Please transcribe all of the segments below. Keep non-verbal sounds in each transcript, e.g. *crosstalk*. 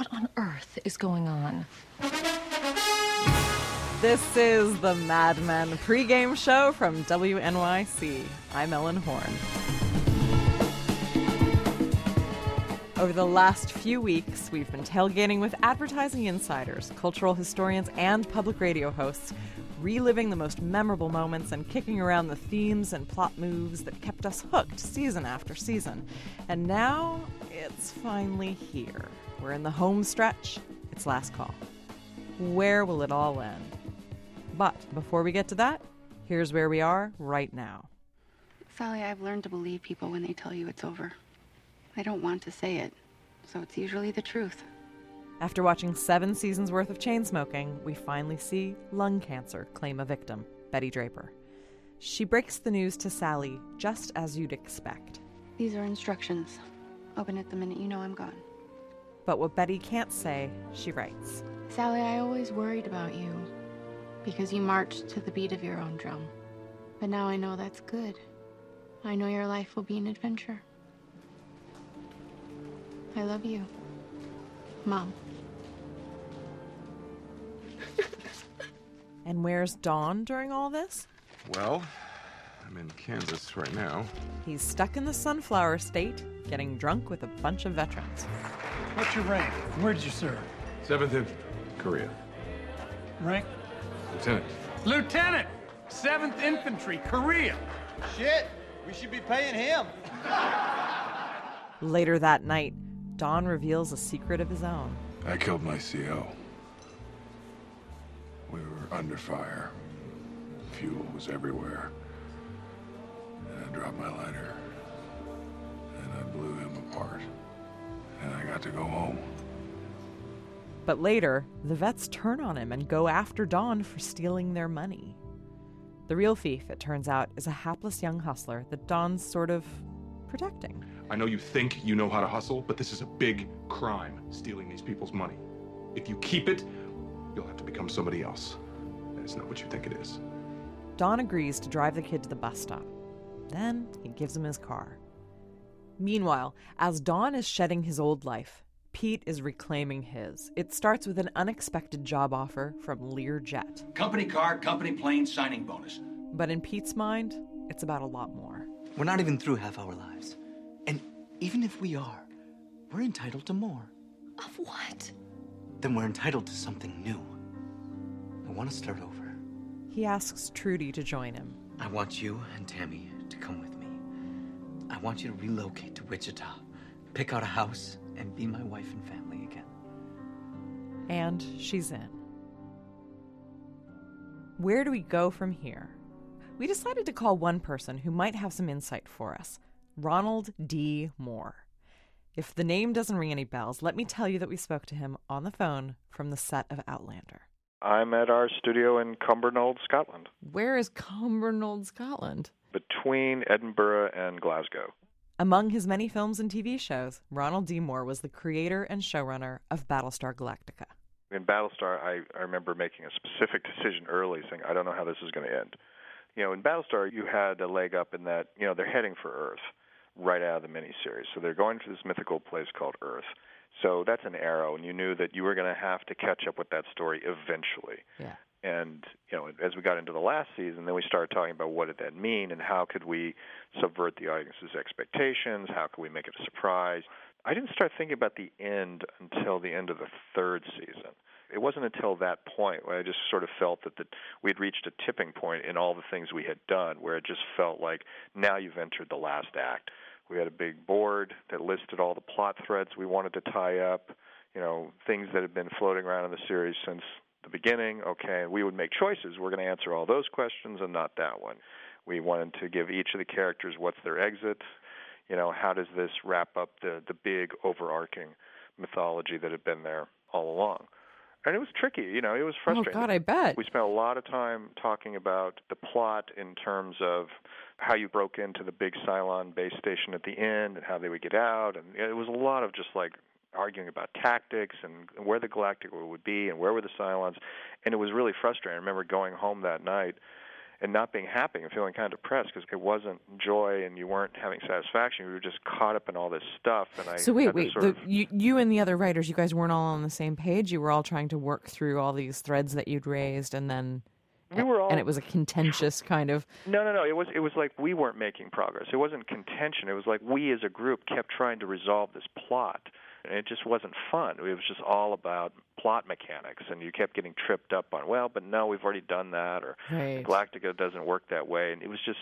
What on earth is going on? This is the Mad Men pregame show from WNYC. I'm Ellen Horn. Over the last few weeks, we've been tailgating with advertising insiders, cultural historians, and public radio hosts, reliving the most memorable moments and kicking around the themes and plot moves that kept us hooked season after season. And now it's finally here. We're in the home stretch. It's last call. Where will it all end? But before we get to that, here's where we are right now. Sally, I've learned to believe people when they tell you it's over. I don't want to say it, so it's usually the truth. After watching seven seasons worth of chain smoking, we finally see lung cancer claim a victim, Betty Draper. She breaks the news to Sally just as you'd expect. These are instructions. Open it the minute you know I'm gone. But what Betty can't say, she writes. Sally, I always worried about you because you marched to the beat of your own drum. But now I know that's good. I know your life will be an adventure. I love you. Mom. *laughs* And where's Don during all this? Well, I'm in Kansas right now. He's stuck in the sunflower state, getting drunk with a bunch of veterans. What's your rank? Where did you serve? Seventh in Korea. Rank? Lieutenant. Lieutenant! 7th Infantry, Korea. Shit, we should be paying him. Later that night, Don reveals a secret of his own. I killed my CO. We were under fire. Fuel was everywhere. And I dropped my lighter. And I blew him apart. And I got to go home. But later, the vets turn on him and go after Don for stealing their money. The real thief, it turns out, is a hapless young hustler that Don's sort of protecting. I know you think you know how to hustle, but this is a big crime, stealing these people's money. If you keep it, you'll have to become somebody else. And it's not what you think it is. Don agrees to drive the kid to the bus stop. Then he gives him his car. Meanwhile, as Don is shedding his old life, Pete is reclaiming his. It starts with an unexpected job offer from Learjet. Company car, company plane, signing bonus. But in Pete's mind, it's about a lot more. We're not even through half our lives. And even if we are, we're entitled to more. Of what? Then we're entitled to something new. I want to start over. He asks Trudy to join him. I want you and Tammy to come with me. I want you to relocate to Wichita, pick out a house, and be my wife and family again. And she's in. Where do we go from here? We decided to call one person who might have some insight for us Ronald D. Moore. If the name doesn't ring any bells, let me tell you that we spoke to him on the phone from the set of Outlander. I'm at our studio in Cumbernauld, Scotland, Where is Cumbernauld, Scotland? Between Edinburgh and Glasgow. Among his many films and TV shows, Ronald D. Moore was the creator and showrunner of Battlestar Galactica. In Battlestar, I, I remember making a specific decision early, saying, I don't know how this is going to end. You know, in Battlestar, you had a leg up in that, you know, they're heading for Earth right out of the miniseries. So they're going to this mythical place called Earth. So that's an arrow, and you knew that you were going to have to catch up with that story eventually. Yeah. And you know, as we got into the last season, then we started talking about what did that mean, and how could we subvert the audience's expectations? How could we make it a surprise? I didn't start thinking about the end until the end of the third season. It wasn't until that point where I just sort of felt that the, we'd reached a tipping point in all the things we had done, where it just felt like now you've entered the last act. We had a big board that listed all the plot threads we wanted to tie up, you know, things that had been floating around in the series since the beginning. Okay, we would make choices. We're going to answer all those questions and not that one. We wanted to give each of the characters what's their exit. You know, how does this wrap up the the big overarching mythology that had been there all along? And it was tricky, you know, it was oh, frustrating. Oh, God, I bet. We spent a lot of time talking about the plot in terms of how you broke into the big Cylon base station at the end and how they would get out. And it was a lot of just like arguing about tactics and where the Galactica would be and where were the Cylons. And it was really frustrating. I remember going home that night and not being happy and feeling kind of depressed because it wasn't joy and you weren't having satisfaction. You were just caught up in all this stuff. And I So wait, wait. The, of- you, you and the other writers, you guys weren't all on the same page. You were all trying to work through all these threads that you'd raised, and then We were all- and it was a contentious kind of. No, no, no. It was it was like we weren't making progress. It wasn't contention. It was like we as a group kept trying to resolve this plot, and it just wasn't fun. It was just all about plot mechanics, and you kept getting tripped up on. Well, but no, we've already done that, or Right. Galactica doesn't work that way, and it was just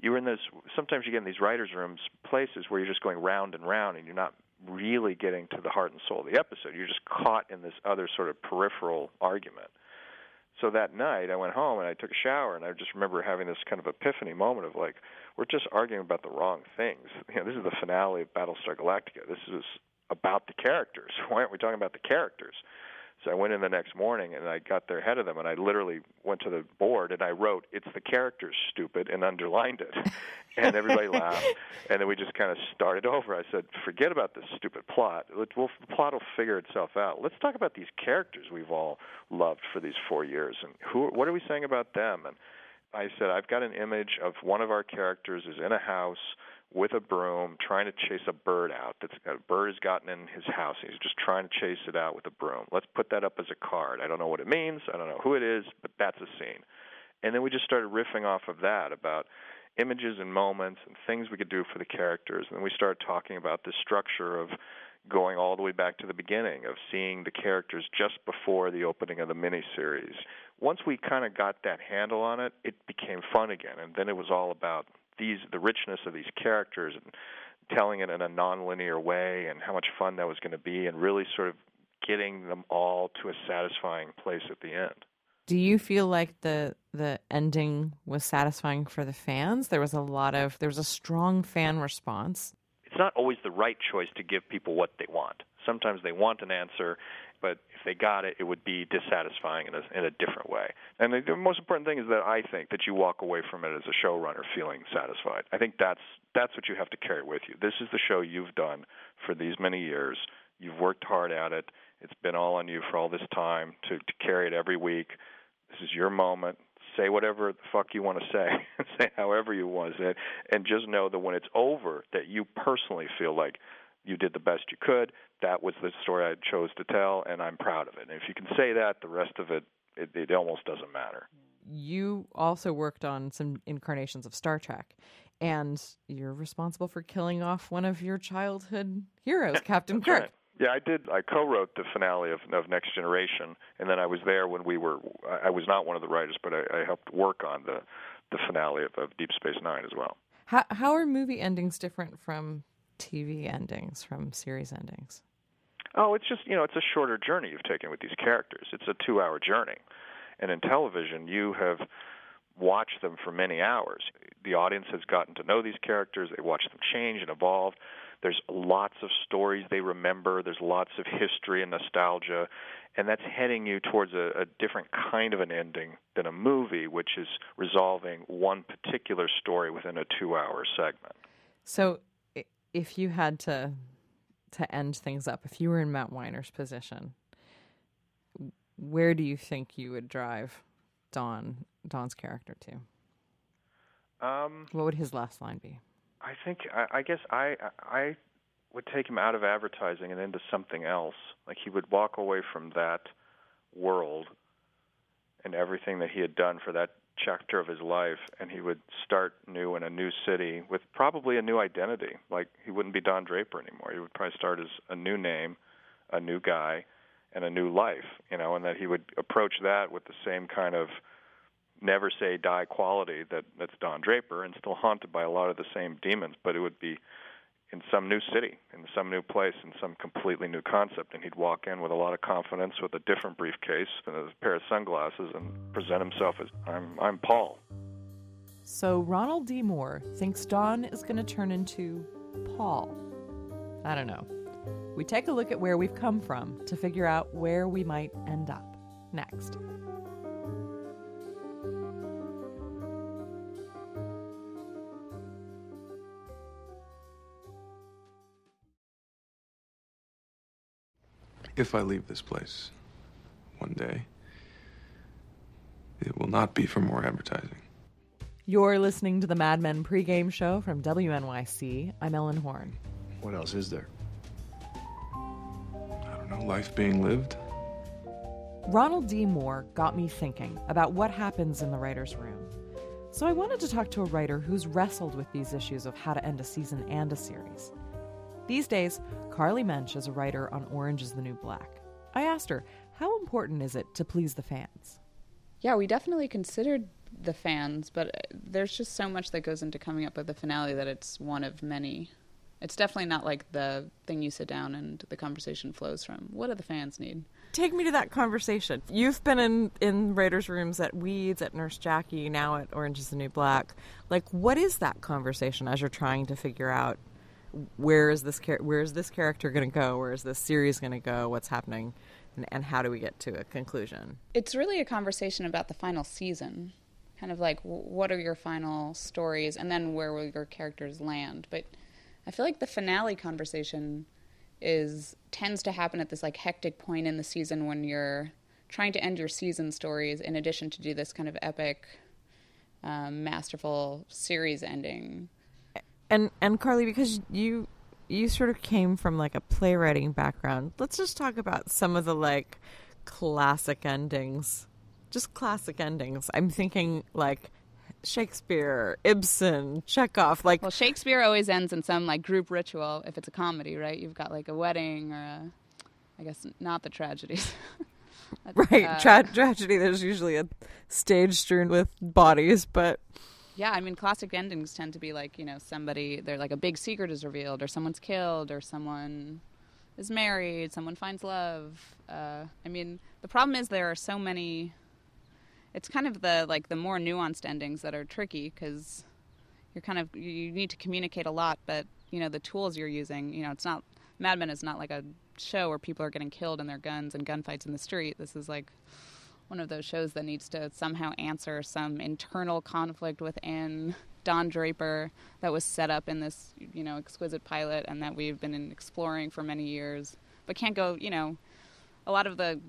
you were in those. Sometimes you get in these writers' rooms, places where you're just going round and round, and you're not really getting to the heart and soul of the episode. You're just caught in this other sort of peripheral argument. So that night, I went home and I took a shower, and I just remember having this kind of epiphany moment of like, we're just arguing about the wrong things. *laughs* You know, this is the finale of Battlestar Galactica. This is about the characters. *laughs* Why aren't we talking about the characters? So I went in the next morning and I got there ahead of them, and I literally went to the board and I wrote, "It's the characters, stupid," and underlined it, *laughs* and everybody laughed. And then we just kind of started over. I said, "Forget about this stupid plot. We'll, the plot will figure itself out. Let's talk about these characters we've all loved for these four years, and who? What are we saying about them?" And I said, "I've got an image of one of our characters is in a house." With a broom trying to chase a bird out. That's a bird has gotten in his house. And he's just trying to chase it out with a broom. Let's put that up as a card. I don't know what it means. I don't know who it is, but that's a scene. And then we just started riffing off of that about images and moments and things we could do for the characters. And then we started talking about the structure of going all the way back to the beginning of seeing the characters just before the opening of the miniseries. Once we kind of got that handle on it, it became fun again, and then it was all about these the richness of these characters and telling it in a nonlinear way and how much fun that was going to be and really sort of getting them all to a satisfying place at the end. Do you feel like the the ending was satisfying for the fans? There was a lot of there was a strong fan response. It's not always the right choice to give people what they want. Sometimes they want an answer, but if they got it, it would be dissatisfying in a, in a different way. And the, the most important thing is that I think that you walk away from it as a showrunner feeling satisfied. I think that's that's what you have to carry with you. This is the show you've done for these many years. You've worked hard at it. It's been all on you for all this time to, to carry it every week. This is your moment. Say whatever the fuck you want to say. *laughs* say however you want to say it. And just know that when it's over, that you personally feel like you did the best you could. That was the story I chose to tell, and I'm proud of it. And if you can say that, the rest of it, it, it almost doesn't matter. You also worked on some incarnations of Star Trek, and you're responsible for killing off one of your childhood heroes, Captain Kirk. right. Yeah, I did. I co-wrote the finale of, of Next Generation, and then I was there when we were. I was not one of the writers, but I, I helped work on the the finale of, of Deep Space Nine as well. How how are movie endings different from TV endings, from series endings? Oh, it's just you know, it's a shorter journey you've taken with these characters. It's a two-hour journey, and in television, you have watched them for many hours. The audience has gotten to know these characters. They watch them change and evolve. There's lots of stories they remember. There's lots of history and nostalgia, and that's heading you towards a, a different kind of an ending than a movie, which is resolving one particular story within a two-hour segment. So, if you had to to end things up, if you were in Matt Weiner's position, where do you think you would drive Don Don's character to? Um, What would his last line be? I think I, I guess I I would take him out of advertising and into something else. Like he would walk away from that world and everything that he had done for that chapter of his life, and he would start new in a new city with probably a new identity. Like he wouldn't be Don Draper anymore. He would probably start as a new name, a new guy, and a new life. You know, and that he would approach that with the same kind of never say die quality that that's Don Draper and still haunted by a lot of the same demons, but it would be in some new city, in some new place, in some completely new concept. And he'd walk in with a lot of confidence, with a different briefcase and a pair of sunglasses, and present himself as I'm I'm Paul. So Ronald D. Moore thinks Don is going to turn into Paul. I don't know. We take a look at where we've come from to figure out where we might end up next. If I leave this place one day, it will not be for more advertising. You're listening to the Mad Men pregame show from WNYC. I'm Ellen Horn. What else is there? I don't know, life being lived. Ronald D. Moore got me thinking about what happens in the writer's room. So I wanted to talk to a writer who's wrestled with these issues of how to end a season and a series. These days, Carly Mensch is a writer on Orange is the New Black. I asked her, how important is it to please the fans? Yeah, we definitely considered the fans, but uh, there's just so much that goes into coming up with the finale that it's one of many. It's definitely not like the thing you sit down and the conversation flows from. What do the fans need? Take me to that conversation. You've been in in writers' rooms at Weeds, at Nurse Jackie, now at Orange is the New Black. Like, what is that conversation as you're trying to figure out where is this char- where is this character going to go? Where is this series going to go? What's happening? And, and how do we get to a conclusion? It's really a conversation about the final season. Kind of like, what are your final stories? And then where will your characters land? But I feel like the finale conversation is tends to happen at this like hectic point in the season when you're trying to end your season stories in addition to do this kind of epic um, masterful series ending and and Carly, because you you sort of came from like a playwriting background, let's just talk about some of the like classic endings. Just classic endings. I'm thinking like Shakespeare, Ibsen, Chekhov. Like, well, Shakespeare always ends in some like group ritual. If it's a comedy, right? You've got like a wedding or a, I guess not the tragedies. *laughs* right, uh, Tra- tragedy. There's usually a stage strewn with bodies, but yeah, I mean, classic endings tend to be like, you know, somebody, they're like a big secret is revealed, or someone's killed, or someone is married, someone finds love. Uh, I mean, the problem is there are so many. It's kind of the like the more nuanced endings that are tricky because you're kind of you need to communicate a lot, but you know the tools you're using. You know, it's not Mad Men is not like a show where people are getting killed in their guns and gunfights in the street. This is like one of those shows that needs to somehow answer some internal conflict within Don Draper that was set up in this, you know, exquisite pilot and that we've been exploring for many years, but can't go, you know, a lot of the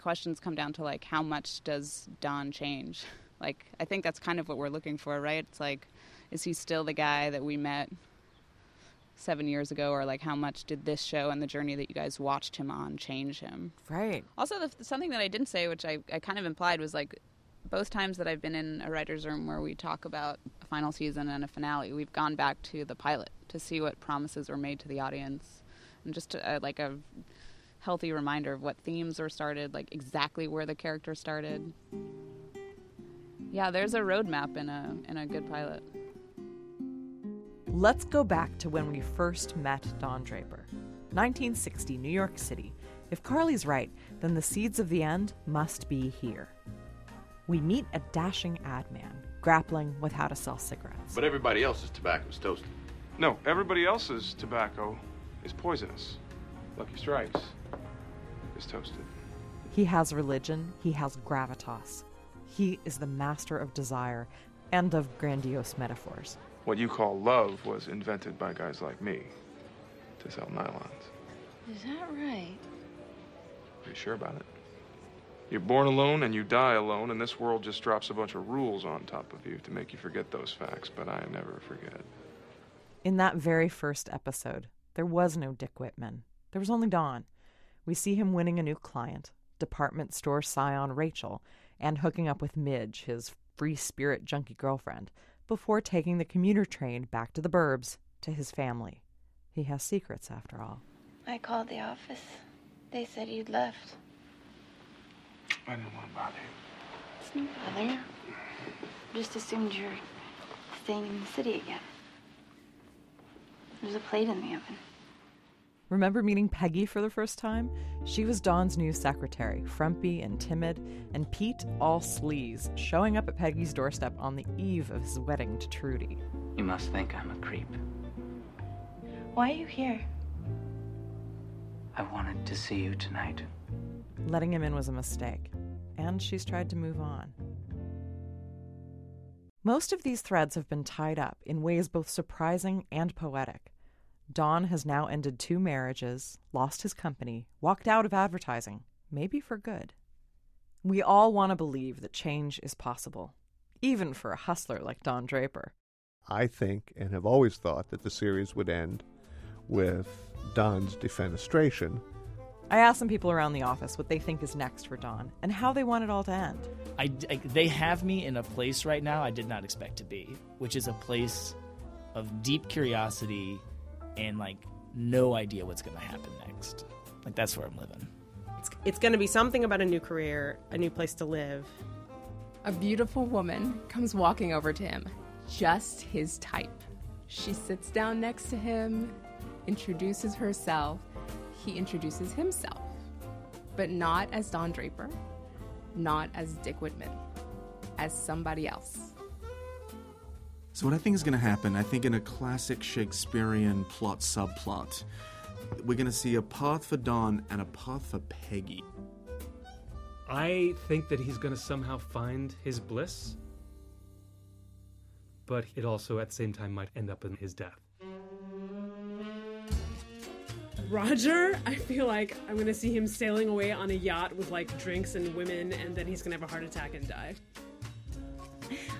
questions come down to like how much does Don change? Like I think that's kind of what we're looking for, right? It's like is he still the guy that we met seven years ago, or like how much did this show and the journey that you guys watched him on change him? Right. Also, the, something that I didn't say, which I, I kind of implied, was like both times that I've been in a writer's room where we talk about a final season and a finale, we've gone back to the pilot to see what promises were made to the audience. And just to, uh, like a healthy reminder of what themes were started, like exactly where the character started. Yeah, there's a roadmap in a in a good pilot. Let's go back to when we first met Don Draper. 1960, New York City. If Carly's right, then the seeds of the end must be here. We meet a dashing ad man grappling with how to sell cigarettes. But everybody else's tobacco is toasted. No, everybody else's tobacco is poisonous. Lucky Strikes is toasted. He has religion, he has gravitas. He is the master of desire and of grandiose metaphors. What you call love was invented by guys like me to sell nylons. Is that right? Are you sure about it? You're born alone and you die alone, and this world just drops a bunch of rules on top of you to make you forget those facts, but I never forget. In that very first episode, there was no Dick Whitman. There was only Don. We see him winning a new client, department store scion Rachel, and hooking up with Midge, his free spirit junkie girlfriend, before taking the commuter train back to the burbs to his family. He has secrets, after all. I called the office. They said you'd left. I didn't want to bother you. It's no bother. Just assumed you're staying in the city again. There's a plate in the oven. Remember meeting Peggy for the first time? She was Don's new secretary, frumpy and timid, and Pete, all sleaze, showing up at Peggy's doorstep on the eve of his wedding to Trudy. You must think I'm a creep. Why are you here? I wanted to see you tonight. Letting him in was a mistake, and she's tried to move on. Most of these threads have been tied up in ways both surprising and poetic. Don has now ended two marriages, lost his company, walked out of advertising, maybe for good. We all want to believe that change is possible, even for a hustler like Don Draper. I think and have always thought that the series would end with Don's defenestration. I asked some people around the office what they think is next for Don and how they want it all to end. I, I- they have me in a place right now I did not expect to be, which is a place of deep curiosity and like no idea what's going to happen next. Like that's where I'm living. It's, it's going to be something about a new career, a new place to live. A beautiful woman comes walking over to him, just his type. She sits down next to him, introduces herself. He introduces himself, but not as Don Draper, not as Dick Whitman, as somebody else. So, what I think is going to happen, I think in a classic Shakespearean plot subplot, we're going to see a path for Don and a path for Peggy. I think that he's going to somehow find his bliss, but it also at the same time might end up in his death. Roger, I feel like I'm going to see him sailing away on a yacht with like drinks and women, and then he's going to have a heart attack and die.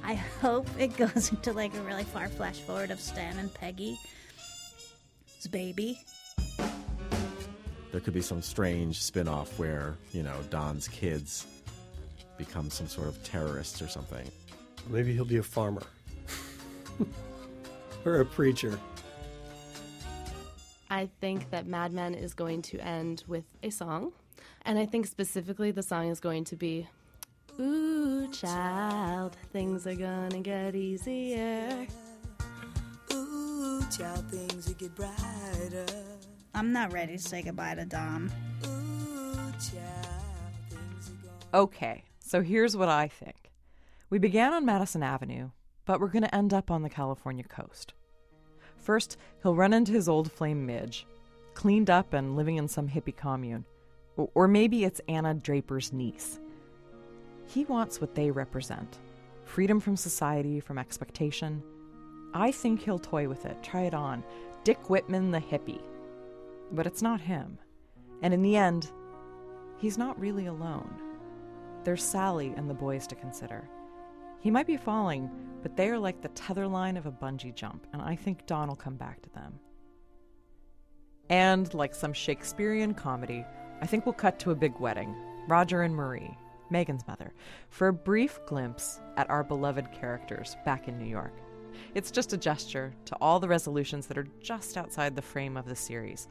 I hope it goes *laughs* into like a really far flash forward of Stan and Peggy's baby. There could be some strange spin off where, you know, Don's kids become some sort of terrorists or something. Maybe he'll be a farmer *laughs* or a preacher. I think that Mad Men is going to end with a song. And I think specifically the song is going to be Ooh, child, things are gonna get easier. Ooh, child, things will get brighter. I'm not ready to say goodbye to Don. Ooh, child, things are going Okay, so here's what I think. We began on Madison Avenue, but we're going to end up on the California coast. First, he'll run into his old flame Midge, cleaned up and living in some hippie commune. Or maybe it's Anna Draper's niece. He wants what they represent freedom from society, from expectation. I think he'll toy with it, try it on. Dick Whitman the hippie. But it's not him. And in the end, he's not really alone. There's Sally and the boys to consider. He might be falling, but they are like the tether line of a bungee jump, and I think Don will come back to them. And like some Shakespearean comedy, I think we'll cut to a big wedding Roger and Marie, Megan's mother, for a brief glimpse at our beloved characters back in New York. It's just a gesture to all the resolutions that are just outside the frame of the series,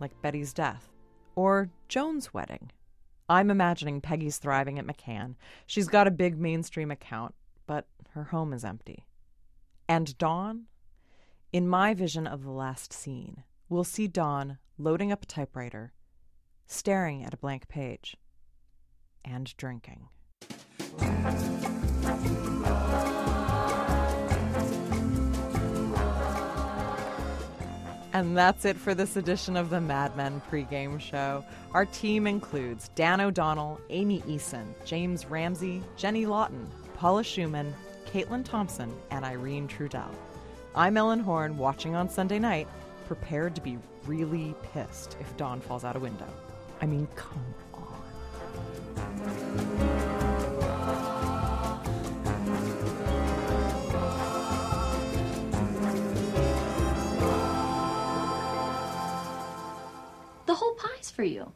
like Betty's death or Joan's wedding. I'm imagining Peggy's thriving at McCann. She's got a big mainstream account, but her home is empty. And Don? In my vision of the last scene, we'll see Don loading up a typewriter, staring at a blank page, and drinking. And that's it for this edition of the Mad Men pregame show. Our team includes Dan O'Donnell, Amy Eason, James Ramsey, Jenny Lawton, Paula Szuchman, Caitlin Thompson, and Irene Trudel. I'm Ellen Horn, watching on Sunday night, prepared to be really pissed if Don falls out a window. I mean, come for you.